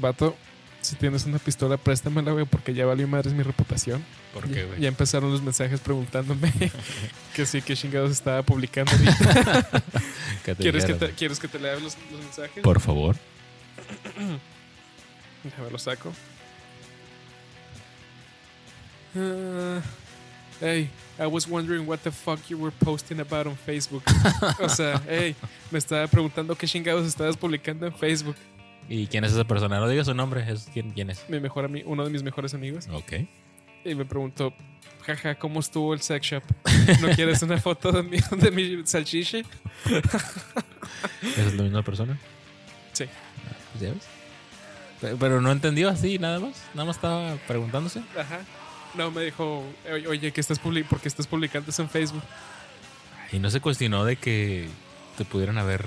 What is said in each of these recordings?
Vato, si tienes una pistola, préstamela, güey, porque ya valió madres mi reputación. ¿Por Ya- qué, güey? Ya empezaron los mensajes preguntándome que sí, que chingados estaba publicando ahorita. ¿Qué te ¿Quieres, que te, güey? ¿Quieres que te lea los, los mensajes? Por favor. Déjame lo saco. Ah, hey, I was wondering what the fuck you were posting about on Facebook. o sea, hey, me estaba preguntando qué chingados estabas publicando en Facebook. ¿Y quién es esa persona? No digas su nombre. Es, ¿quién, ¿Quién es? Mi mejor ami- uno de mis mejores amigos. Ok. Y me preguntó, jaja, ¿cómo estuvo el sex shop? ¿No quieres una foto de mi, de mi es la misma persona? Sí. Ah, pues ya ves. Pero, pero no entendió así, nada más. Nada más estaba preguntándose. Ajá. No, me dijo, "Oye, oye, ¿qué estás publi ¿por qué estás publicando eso en Facebook? Y no se cuestionó de que te pudieran haber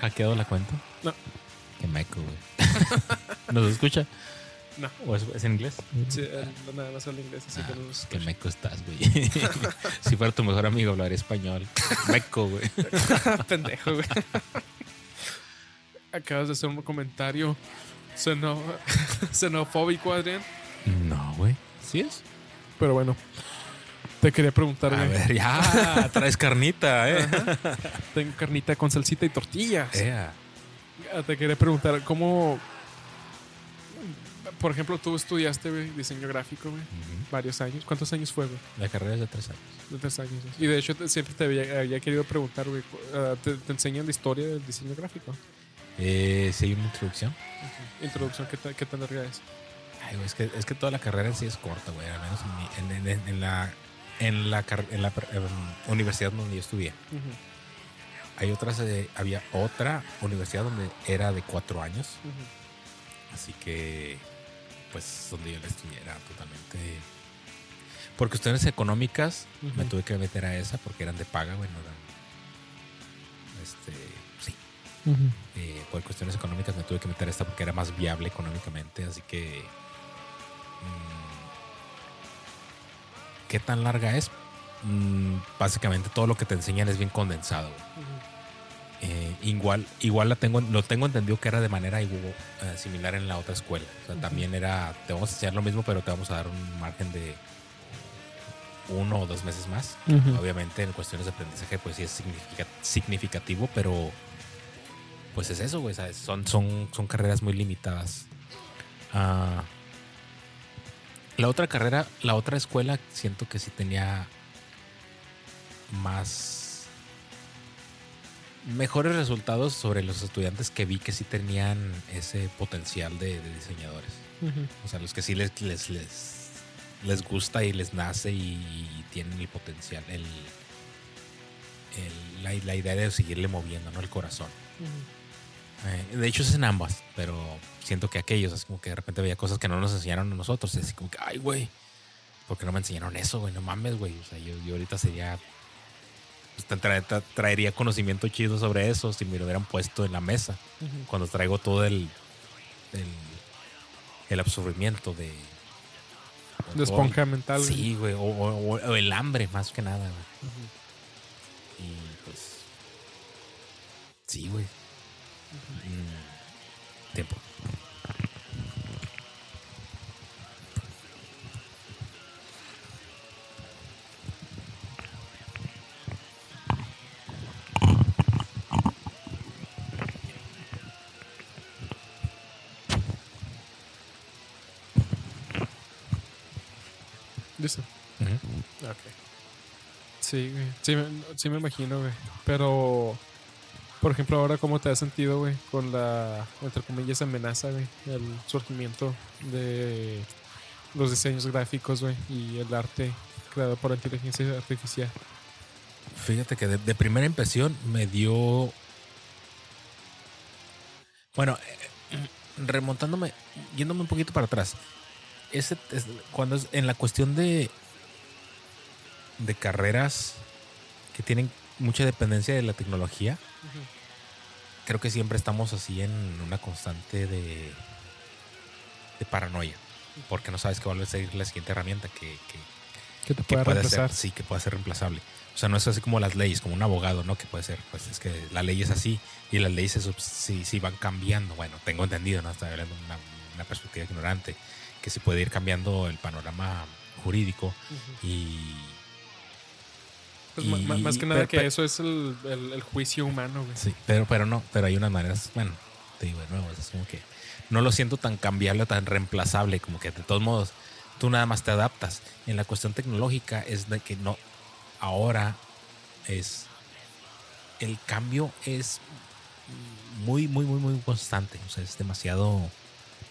hackeado la cuenta. No. Meco, güey. ¿Nos escucha? No. ¿O es, es en inglés? Sí, él nada más habla inglés, así Ah, que no nos Qué escucha. meco estás, güey. si fuera tu mejor amigo, hablaría español. Meco, güey. Pendejo, güey. Acabas de hacer un comentario xeno- xenofóbico, Adrián. No, güey. ¿Sí es? Pero bueno, te quería preguntar, A ver, ya. Traes carnita, eh. Tengo carnita con salsita y tortillas. Ea. Ah, Te quería preguntar, ¿cómo. Por ejemplo, tú estudiaste güey, diseño gráfico, güey, Ujú. varios años. ¿Cuántos años fue, güey? La carrera es de tres años. De tres años. ¿no? Y de hecho, te- siempre te había, había querido preguntar, güey, ah, ¿te, te enseñan la historia del diseño gráfico? Eh, sí, una introducción. Introducción, ¿qué, qué tan larga es? Ay, güey, es que, es que toda la carrera en sí es corta, güey. Al menos en, mi- en- en- en la, en la, en la universidad donde yo estudié. Ujú, Hay otras, eh, había otra universidad donde era de cuatro años. Así que, pues, donde yo la estudié era totalmente. Por cuestiones económicas, me tuve que meter a esa porque eran de paga, güey, no eran. Este, sí. Eh, por cuestiones económicas me tuve que meter a esta porque era más viable económicamente, así que. mm, ¿Qué tan larga es? Mm, básicamente todo lo que te enseñan es bien condensado. Eh, igual, igual la tengo, lo tengo entendido que era de manera igual, eh, similar en la otra escuela. O sea, también era, te vamos a enseñar lo mismo, pero te vamos a dar un margen de uno o dos meses más. Obviamente en cuestiones de aprendizaje pues sí es significa- significativo, pero pues es eso, güey, ¿sabes? Son, son, son carreras muy limitadas. Ah, la otra carrera, la otra escuela, siento que sí tenía más mejores resultados sobre los estudiantes que vi que sí tenían ese potencial de, de diseñadores. O sea, los que sí les, les, les, les gusta y les nace y, tienen el potencial, el, el- la, la idea de seguirle moviendo, ¿no? El corazón. Eh, de hecho, es en ambas, pero siento que aquellos, es como que de repente veía cosas que no nos enseñaron a nosotros. Es así como que, ay, güey, ¿por qué no me enseñaron eso, güey? No mames, güey. O sea, yo, yo ahorita sería. Pues, te tra- traería conocimiento chido sobre eso si me lo hubieran puesto en la mesa. Cuando traigo todo el. el, el absorbimiento de. De esponja mental. Sí, güey. O, o- o el hambre, más que nada, güey. Y pues. Sí, güey. Mm, Tiempo. Listo. Ujú. Ok. Sí, güey. Sí, me- sí me imagino, güey. Pero, por ejemplo, ahora, ¿cómo te has sentido, güey? Con la, entre comillas, amenaza, güey. El surgimiento de los diseños gráficos, güey. Y el arte creado por inteligencia artificial. Fíjate que de, de primera impresión me dio. Bueno, eh, remontándome, yéndome un poquito para atrás. Ese, es- cuando es en la cuestión de. de carreras que tienen mucha dependencia de la tecnología, creo que siempre estamos así en una constante de. de paranoia. Porque no sabes qué va a ser la siguiente herramienta que, que, Que te que pueda puede reemplazar. ser, sí, que puede ser reemplazable. O sea, no es así como las leyes, como un abogado, ¿no? Que puede ser, pues es que la ley es así y las leyes se sub- sí, sí van cambiando. Bueno, tengo entendido, ¿no? Estoy hablando de una una perspectiva ignorante, que se puede ir cambiando el panorama jurídico y... Pues y- más que nada pero- que pero- eso es el, el- el juicio humano, güey. Sí, pero, pero no, pero hay unas maneras, bueno, te digo de nuevo, es como que no lo siento tan cambiable, tan reemplazable, como que de todos modos tú nada más te adaptas. En la cuestión tecnológica es de que no, ahora es, el cambio es muy, muy, muy, muy constante, o sea, es demasiado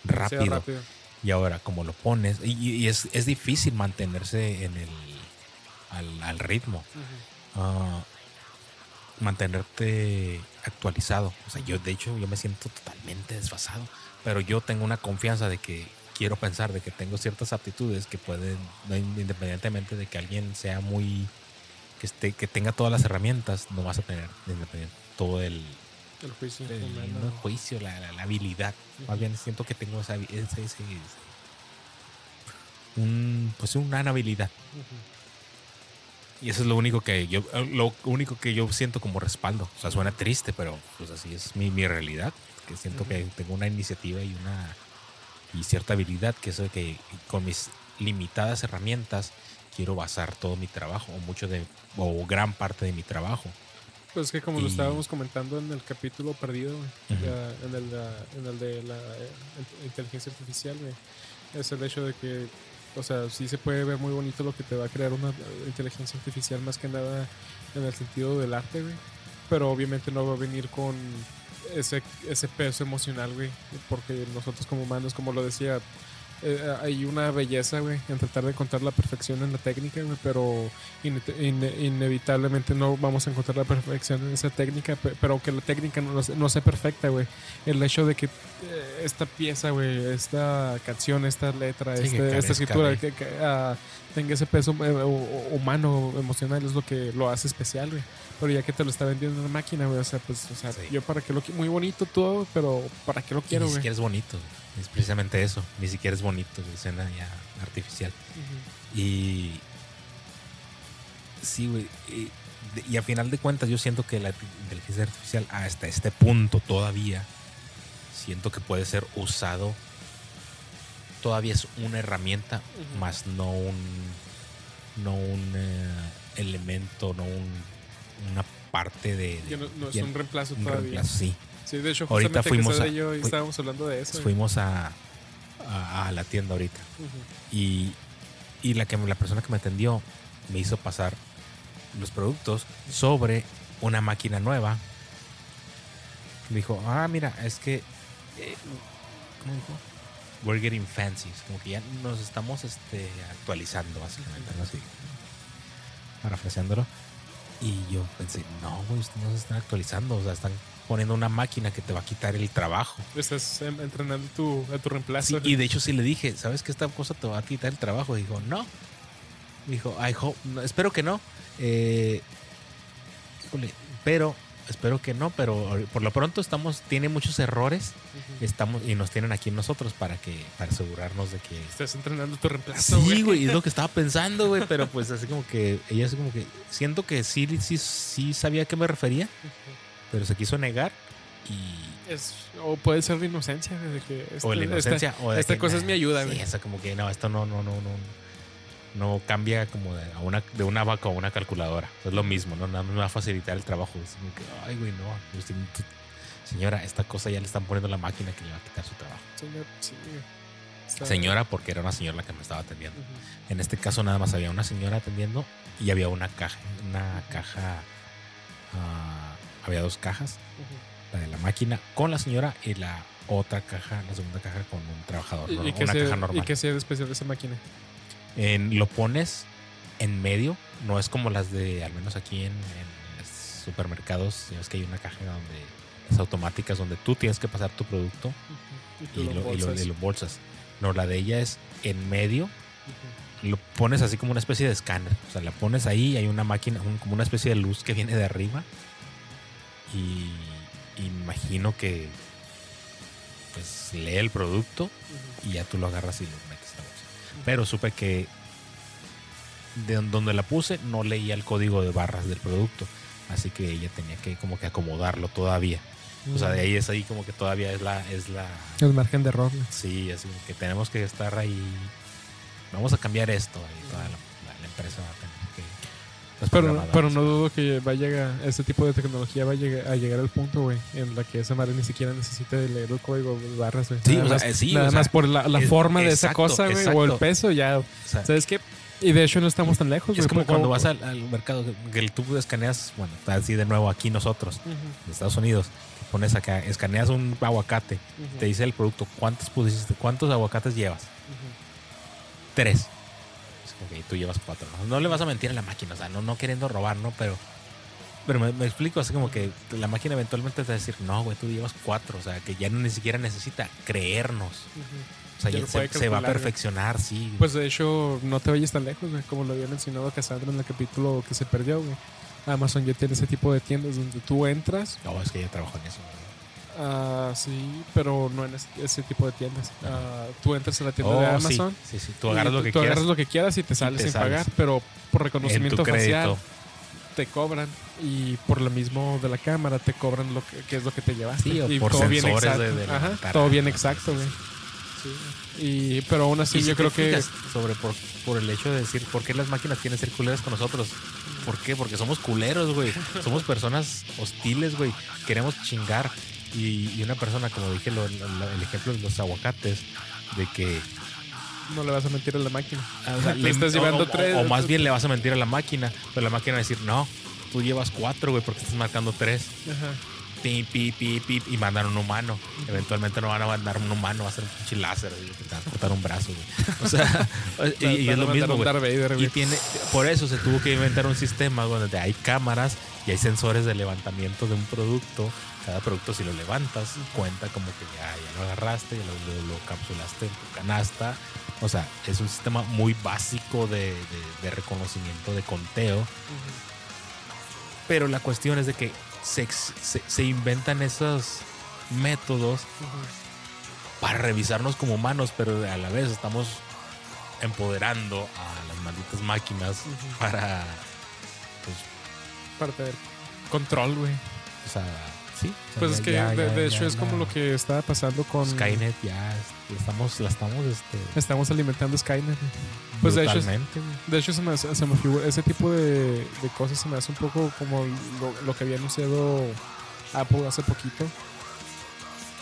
rápido. rápido. Y ahora, como lo pones, y, y es, es difícil mantenerse en el, al, al ritmo ah, mantenerte actualizado. O sea, yo de hecho yo me siento totalmente desfasado, pero yo tengo una confianza de que quiero pensar de que tengo ciertas aptitudes que pueden, independientemente de que alguien sea muy que esté que tenga todas las herramientas, no vas a tener todo el, El juicio el- humano. no el juicio, la, la- la habilidad. Más bien siento que tengo esa ese, ese- ese- un, pues una habilidad. Y eso es lo único que yo, lo único que yo siento como respaldo. O sea, suena triste, pero pues así es mi, mi realidad. Que siento que tengo una iniciativa y una y cierta habilidad, que eso de que con mis limitadas herramientas quiero basar todo mi trabajo, o mucho de, o gran parte de mi trabajo. Pues que como lo estábamos comentando en el capítulo perdido, en, el, la- en el de la eh, inteligencia artificial, es el hecho de que, o sea, sí se puede ver muy bonito lo que te va a crear una eh, inteligencia artificial, más que nada en el sentido del arte, güey. Pero obviamente no va a venir con ese, ese peso emocional, güey, porque nosotros como humanos, como lo decía, eh, hay una belleza, güey, en tratar de encontrar la perfección en la técnica, güey, pero ine- ine- inevitablemente no vamos a encontrar la perfección en esa técnica, pe- pero aunque la técnica no, no sea perfecta, güey, el hecho de que eh, esta pieza, güey, esta canción, esta letra, Sí, que este- carezca esta escritura, que, que, ah, tenga ese peso hu- humano, emocional, es lo que lo hace especial, güey. Pero ya que te lo está vendiendo una máquina, güey, o sea, pues, o sea, Sí. yo para qué lo quiero, muy bonito todo, pero ¿para qué lo quiero, güey? es bonito. Es precisamente eso. Ni siquiera es bonito. Es escena ya artificial. Y. Sí, güey. Y, a final de cuentas, yo siento que la inteligencia artificial, hasta este punto todavía, siento que puede ser usado. Todavía es una herramienta, más no un. No un eh, elemento, no un, una parte de. de- no, no es un reemplazo un todavía. reemplazo, sí. Sí, de hecho, Ahorita fuimos a- y estábamos hablando de eso. Fuimos a, a, a la tienda ahorita. Y, y la, que, la persona que me atendió me hizo pasar los productos sobre una máquina nueva. Me dijo, ah, mira, es que... eh, ¿Cómo dijo? We're getting fancy. Como que ya nos estamos este, actualizando, básicamente. ¿no? Así, parafraseándolo. Y yo pensé, no, güey, ustedes no se están actualizando. O sea, están poniendo una máquina que te va a quitar el trabajo. Estás entrenando tu, a tu reemplazo. Sí, y de hecho sí le dije, ¿sabes que esta cosa te va a quitar el trabajo? Dijo, no. Dijo, I hope, no, espero que no. Eh, híjole, pero, espero que no, pero por lo pronto estamos, tiene muchos errores, estamos, y nos tienen aquí nosotros para que, para asegurarnos de que. Estás entrenando tu reemplazo, Sí, güey, es lo que estaba pensando, güey, pero pues así como que, ella así como que, siento que sí, sí, sí sabía a qué me refería, pero se quiso negar y Es, o puede ser de inocencia, de que o este- la inocencia esta, o de esta que, cosa es mi ayuda, sí, güey. esa como que no esto no no no no no cambia como de, a una de una vaca a una calculadora. Es lo mismo no, no me va a facilitar el trabajo. Es como que ay güey no pues, señora esta cosa ya le están poniendo la máquina que le va a quitar su trabajo Señor, sí. Está- señora porque era una señora la que me estaba atendiendo. En este caso nada más había una señora atendiendo y había una caja una caja ah, había dos cajas la de la máquina con la señora y la otra caja la segunda caja con un trabajador ¿Y, ¿no? y qué una se- caja ¿Y normal. qué sea de especial de esa máquina? En- lo pones en medio, no es como las de, al menos aquí en, en los supermercados, ya ves que hay una caja donde es automáticas donde tú tienes que pasar tu producto Y lo lo, y lo- bolsas. y lo bolsas. No, la de ella es en medio, lo pones así como una especie de escáner. O sea, la pones ahí hay una máquina, un- como una especie de luz que viene de arriba. Y, imagino que pues lee el producto y ya tú lo agarras y lo metes en la bolsa. Pero supe que de donde la puse no leía el código de barras del producto, así que ella tenía que como que acomodarlo todavía. O sea, de ahí es ahí como que todavía es la, es la, El margen de error. sí, así que tenemos que estar ahí. Vamos a cambiar esto. Y toda la, la- la empresa va a tener Pero, pero no dudo que vaya a, ese tipo de tecnología va a llegar, a llegar al punto, güey, en la que esa madre ni siquiera necesite de leer el código de barras, güey. Sí, nada o sea, más, eh, sí, nada o sea, más por la, la es- forma de esa cosa, güey, o el peso, ya. O sea, ¿Sabes qué? Y de hecho no estamos tan lejos, es como cuando como- vas al, al mercado que el- tú escaneas, bueno, así de nuevo aquí nosotros, en Estados Unidos, pones acá, escaneas un aguacate, ujú, te dice el producto, ¿cuántos pusiste? ¿Cuántos aguacates llevas? Tres. Que tú llevas cuatro. ¿no? No le vas a mentir a la máquina, o sea, no, no queriendo robar, ¿no? Pero, pero me, me explico, así como que la máquina eventualmente te va a decir, no, güey, tú llevas cuatro, o sea, que ya no ni siquiera necesita creernos. O sea, Ya se, se va a güey. perfeccionar, sí. Pues de hecho, no te vayas tan lejos, güey, como lo había mencionado Cassandra en el capítulo que se perdió, güey. Amazon ya tiene ese tipo de tiendas donde tú entras, no, es que yo trabajo en eso. güey. Ah, sí, pero no en ese, tipo de tiendas. Ah, tú entras a la tienda de Oh, sí, Amazon. Sí, sí, tú y agarras lo que tú quieras agarras lo que quieras y te sales te sin sales. pagar, pero por en reconocimiento facial te cobran y por lo mismo de la cámara te cobran lo que, que es lo que te llevaste. Sí, o y por todo bien exacto. de- de Ajá, todo bien exacto, güey. Sí. Y, pero aún así si yo creo que... sobre por, por el hecho de decir por qué las máquinas quieren ser culeras con nosotros. ¿Por qué? Porque somos culeros, güey. Somos personas hostiles, güey. Queremos chingar. Y, y una persona, como dije, lo- lo- el ejemplo de los aguacates, de que No le vas a mentir a la máquina. ah, o sea, Le estás llevando o, tres. o más bien le vas a mentir a la máquina, pero la máquina va a decir, no, tú llevas cuatro, güey, porque estás marcando tres. Ajá. Pip, pip, pip, y mandan un humano. Eventualmente no van a mandar un humano, va a ser un pinche láser, güey, que te va a cortar un brazo, güey. O sea, y, y es lo mismo, güey. Y tiene, por eso se tuvo que inventar un sistema donde hay cámaras y hay sensores de levantamiento de un producto. Cada producto, si lo levantas, cuenta como que ya, ya lo agarraste, ya lo, lo- lo capsulaste en tu canasta. O sea, es un sistema muy básico de, de- de reconocimiento, de conteo. Pero la cuestión es de que se, se- se inventan esos métodos para revisarnos como humanos, pero a la vez estamos empoderando a las malditas máquinas para, pues, Para tener control, güey. o sea, sí. o sea, Pues ya- es que ya- de, ya- de ya hecho es como lo que estaba pasando con... Skynet ya es- la estamos, la estamos, este, Estamos alimentando Skynet. Pues de hecho. De hecho, se me, se me figura- ese tipo de, de cosas se me hace un poco como lo, lo que había anunciado Apple hace poquito.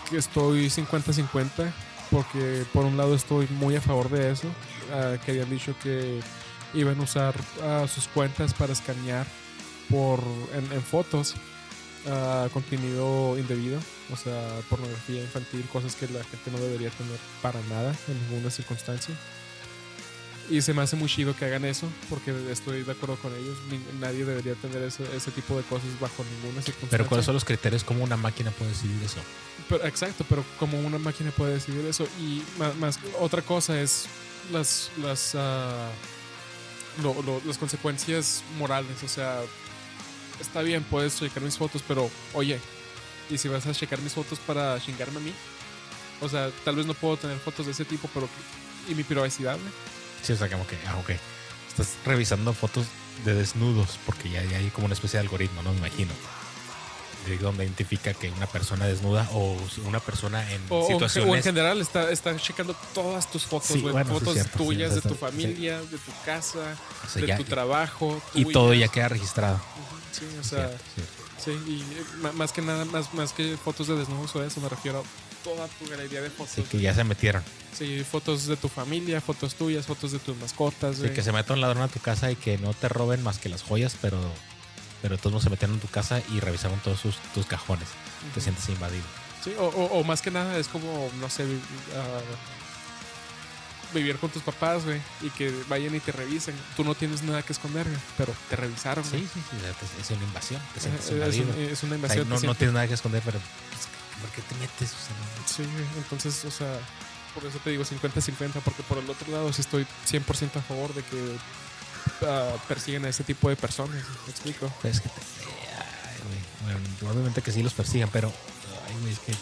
Que estoy 50-50, porque por un lado estoy muy a favor de eso. ah, que habían dicho que iban a usar ah, sus cuentas para escanear por, en, en fotos ah, contenido indebido, o sea, pornografía infantil, cosas que la gente no debería tener para nada en ninguna circunstancia. Y se me hace muy chido que hagan eso, porque estoy de acuerdo con ellos. Nadie debería tener ese, ese tipo de cosas bajo ninguna circunstancia. Pero ¿cuáles son los criterios? ¿Cómo una máquina puede decidir eso? Pero- exacto, pero como una máquina puede decidir eso. Y ma- más, otra cosa es las, las, lo- lo- las consecuencias morales. O sea, está bien, puedes checar mis fotos, pero oye, ¿y si vas a checar mis fotos para chingarme a mí? O sea, tal vez no puedo tener fotos de ese tipo, pero ¿y mi privacidad? güey? Sí, o sea, como que, ah, ok. Estás revisando fotos de desnudos, porque ya, ya hay como una especie de algoritmo, ¿no? Me imagino. De donde identifica que una persona desnuda o una persona en O, en- o en situaciones. general está, está checando todas tus fotos, Sí, bueno, fotos cierto, tuyas, sí, de tu familia, de tu casa, o sea, de ya- tu trabajo. y todo ya queda registrado. Sí, o sea, sí, y eh, más que nada, más, más que fotos de desnudos o eso, me refiero a toda tu galería de fotos. Sí, que ya se metieron. Sí, fotos de tu familia, fotos tuyas, fotos de tus mascotas, Sí, que se meta un ladrón a tu casa y que no te roben más que las joyas, pero, pero todos se metieron en tu casa y revisaron todos sus, tus cajones. Te Ujú. sientes invadido. Sí, o, o- o más que nada es como, no sé, ah, vivir con tus papás, güey, y que vayan y te revisen. Tú no tienes nada que esconder, güey, pero te revisaron, Sí, güey. sí, sí, te- es una invasión. Te Eh, sientes Es, invadido. un- es una O sea, invasión. no, te no tienes nada que esconder, pero pues, ¿por qué te metes? Sea, no- Sí, güey, entonces, o sea, por eso te digo 50-50, porque por el otro lado sí estoy 100% a favor de que ah, persiguen a ese tipo de personas, ¿me explico? Es que te- ay, güey. Bueno, obviamente que sí los persigan, pero ay, güey, es que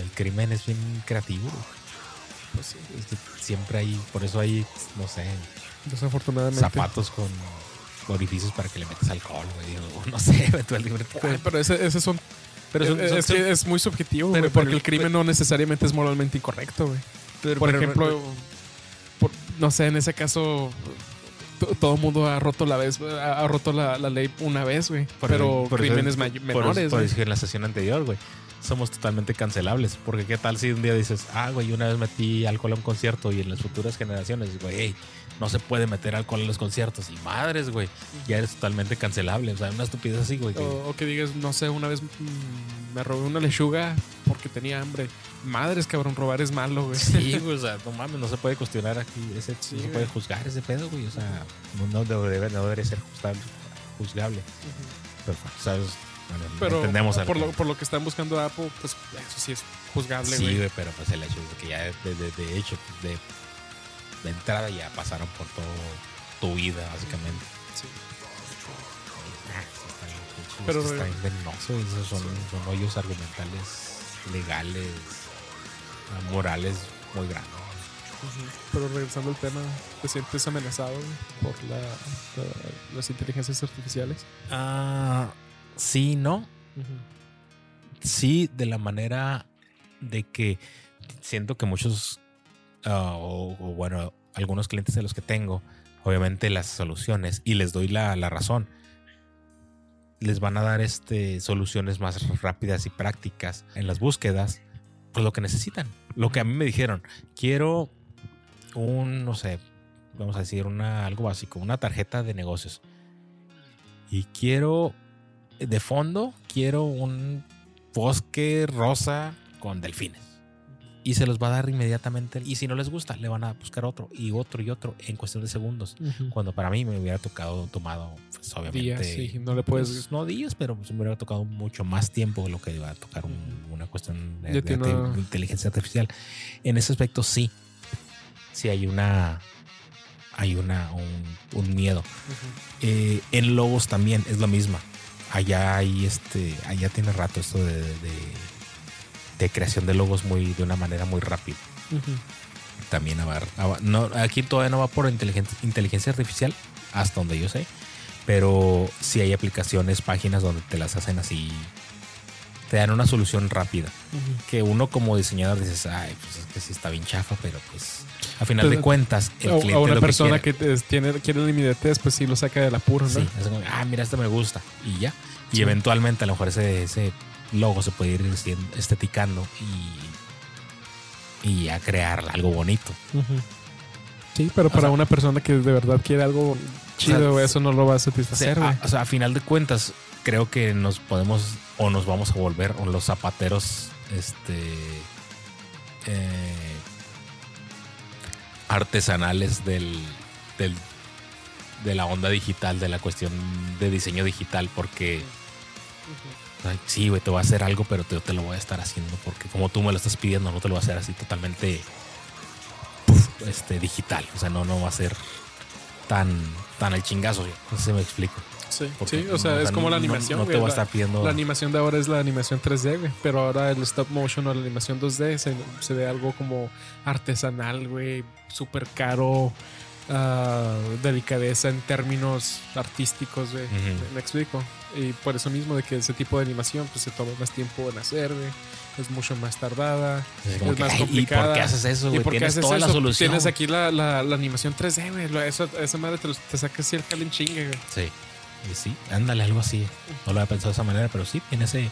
el crimen es bien creativo. güey. Pues sí, Es que siempre hay, por eso hay, no sé, desafortunadamente. zapatos con orificios para que le metas alcohol, güey. O no sé, eventualmente. Ay, pero ese- esos son Pero son- es, son- es que es muy subjetivo, Pero- güey, porque pero- el crimen no necesariamente es moralmente incorrecto, güey. pero- Por pero- ejemplo, por- no sé, en ese caso, todo el mundo ha roto la vez, ha, roto la, la ley una vez, güey. Por Pero eso- por eso- crímenes may- por- menores, Por, eso dije en la sesión anterior, güey. Somos totalmente cancelables. Porque qué tal si un día dices, ah, güey, una vez metí alcohol a un concierto y en las futuras generaciones, güey, ey, no se puede meter alcohol en los conciertos. Y madres, güey, ya eres totalmente cancelable. O sea, una estupidez así, güey. O, o que digas, no sé, una vez mm, me robé una lechuga porque tenía hambre. Madres, cabrón, robar es malo, güey. Sí, güey, o sea, no mames, no se puede cuestionar aquí, ese, Sí, no se güey. puede juzgar ese pedo, güey, o sea, no, debe, no debería ser juzgable, juzgable. Pero, ¿sabes? Bueno, Pero entendemos por, lo, por lo que están buscando Apple, pues eso sí es juzgable, Sí, güey. güey, pero pues el hecho que ya de, de- de hecho, de, de entrada ya pasaron por todo tu vida, básicamente. Sí. Ah, sí Pero, está bien esos son, son hoyos argumentales, legales, morales muy grandes. Pero regresando al tema, ¿te sientes amenazado por la, la- las inteligencias artificiales? Ah, sí, no. Sí, de la manera de que siento que muchos, ah, o, o bueno, algunos clientes de los que tengo, obviamente las soluciones, y les doy la, la razón, les van a dar este, soluciones más rápidas y prácticas en las búsquedas, pues lo que necesitan. Lo que a mí me dijeron, quiero un, no sé, vamos a decir, una, algo básico, una tarjeta de negocios. Y quiero, de fondo, quiero un bosque rosa con delfines. Y se los va a dar inmediatamente. Y si no les gusta, le van a buscar otro y otro y otro en cuestión de segundos. Cuando para mí me hubiera tocado, tomado, pues obviamente. Días, sí, no le puedes- pues, no días, pero pues, me hubiera tocado mucho más tiempo de lo que iba a tocar un- una cuestión de, una- inteligencia artificial. En ese aspecto, sí. Sí hay una. Hay una, un, un miedo. Eh, en logos también es lo mismo. Allá hay este, allá tiene rato esto de, de, de creación de logos muy, de una manera muy rápida. También abar- aba- no, aquí todavía no va por inteligencia, inteligencia artificial, hasta donde yo sé. Pero sí hay aplicaciones, páginas donde te las hacen así. Te dan una solución rápida. Que uno como diseñador dices, ay, pues es que sí está bien chafa, pero pues a final de cuentas, el a, cliente a una lo persona que, que, tiene, quiere la inmediatez, pues sí lo saca del apuro, ¿no? Sí, es como, ah, mira, este me gusta. Y ya. Y Sí. eventualmente a lo mejor ese, ese logo se puede ir esteticando y, y a crear algo bonito. Sí, pero para sea- una persona que de verdad quiere algo chido, eso no lo va a O sea, satisfacer, güey. a, o sea, a final de cuentas, creo que nos podemos o nos vamos a volver o los zapateros este eh, artesanales del, del de la onda digital, de la cuestión de diseño digital, porque Ay, sí, güey, te voy a hacer algo, pero te, te lo voy a estar haciendo porque como tú me lo estás pidiendo, no te lo voy a hacer así totalmente este, digital. O sea, no, no va a ser tan, tan al chingazo. güey. No sé si me explico. Sí, Porque, sí, o sea, no, es como la animación, No, te voy a estar pidiendo. La animación de ahora es la animación 3D, güey. Pero ahora el stop motion o la animación 2D se, se ve algo como artesanal, güey. Súper caro. Ah, delicadeza en términos artísticos, güey. Me, me explico. Y por eso mismo de que ese tipo de animación pues se toma más tiempo en hacer, güey. Es mucho más tardada. Es es que, más "Ay, ¿Y complicada. por qué haces eso, ¿Y güey? por qué Tienes haces toda la eso? solución. Tienes aquí la, la, la animación 3D, güey. Eso- Esa madre te, lo- te saca calen chingue, güey. Sí. Y sí, ándale, algo así. No lo había pensado de esa manera, pero sí, tiene ese,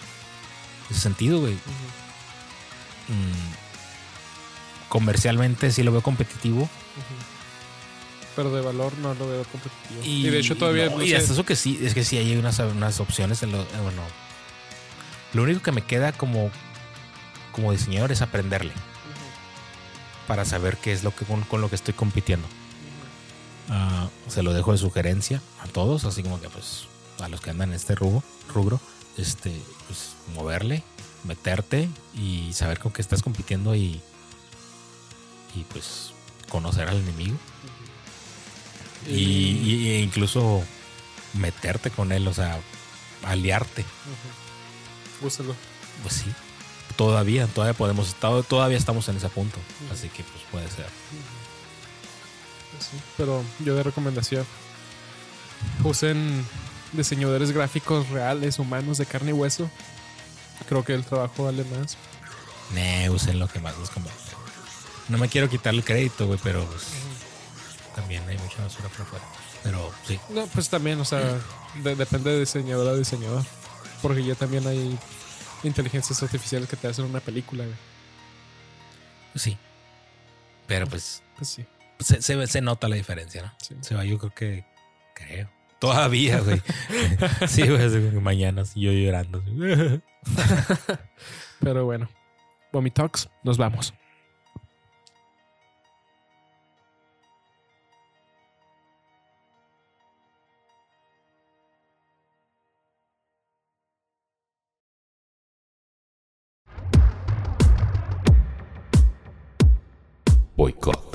ese sentido, güey. Mm, comercialmente sí lo veo competitivo. Pero de valor no lo veo competitivo. Y, Y, de hecho todavía no, no y sé- eso que sí, es que sí hay unas, unas opciones. En lo, eh, bueno, lo único que me queda como, como diseñador es aprenderle para saber qué es lo que con, con lo que estoy compitiendo. Ah, se lo dejo de sugerencia a todos, así como que pues a los que andan en este rubro, rubro este, pues moverle, meterte y saber con qué estás compitiendo y, y pues conocer al enemigo y, y- e incluso meterte con él, o sea, aliarte. Úsalo. Pues sí, todavía, todavía podemos, to- todavía estamos en ese punto, así que pues puede ser. Sí, Pero yo de recomendación. Usen diseñadores gráficos reales, humanos, de carne y hueso. Creo que el trabajo vale más. Ne, usen lo que más les convenga. No me quiero quitarle el crédito, güey, pero pues, también hay mucha basura por afuera. Pero sí. No, pues también, o sea, de- depende de diseñador a diseñador. Porque ya también hay inteligencias artificiales que te hacen una película, güey. Pues sí. Pero pues Pues sí. se, se, ve- se nota la diferencia, ¿no? sí. Se va, yo creo que. Creo. Todavía, güey. sí, güey, mañana yo llorando. Pero bueno. Vomit Talks, nos vamos. boycott.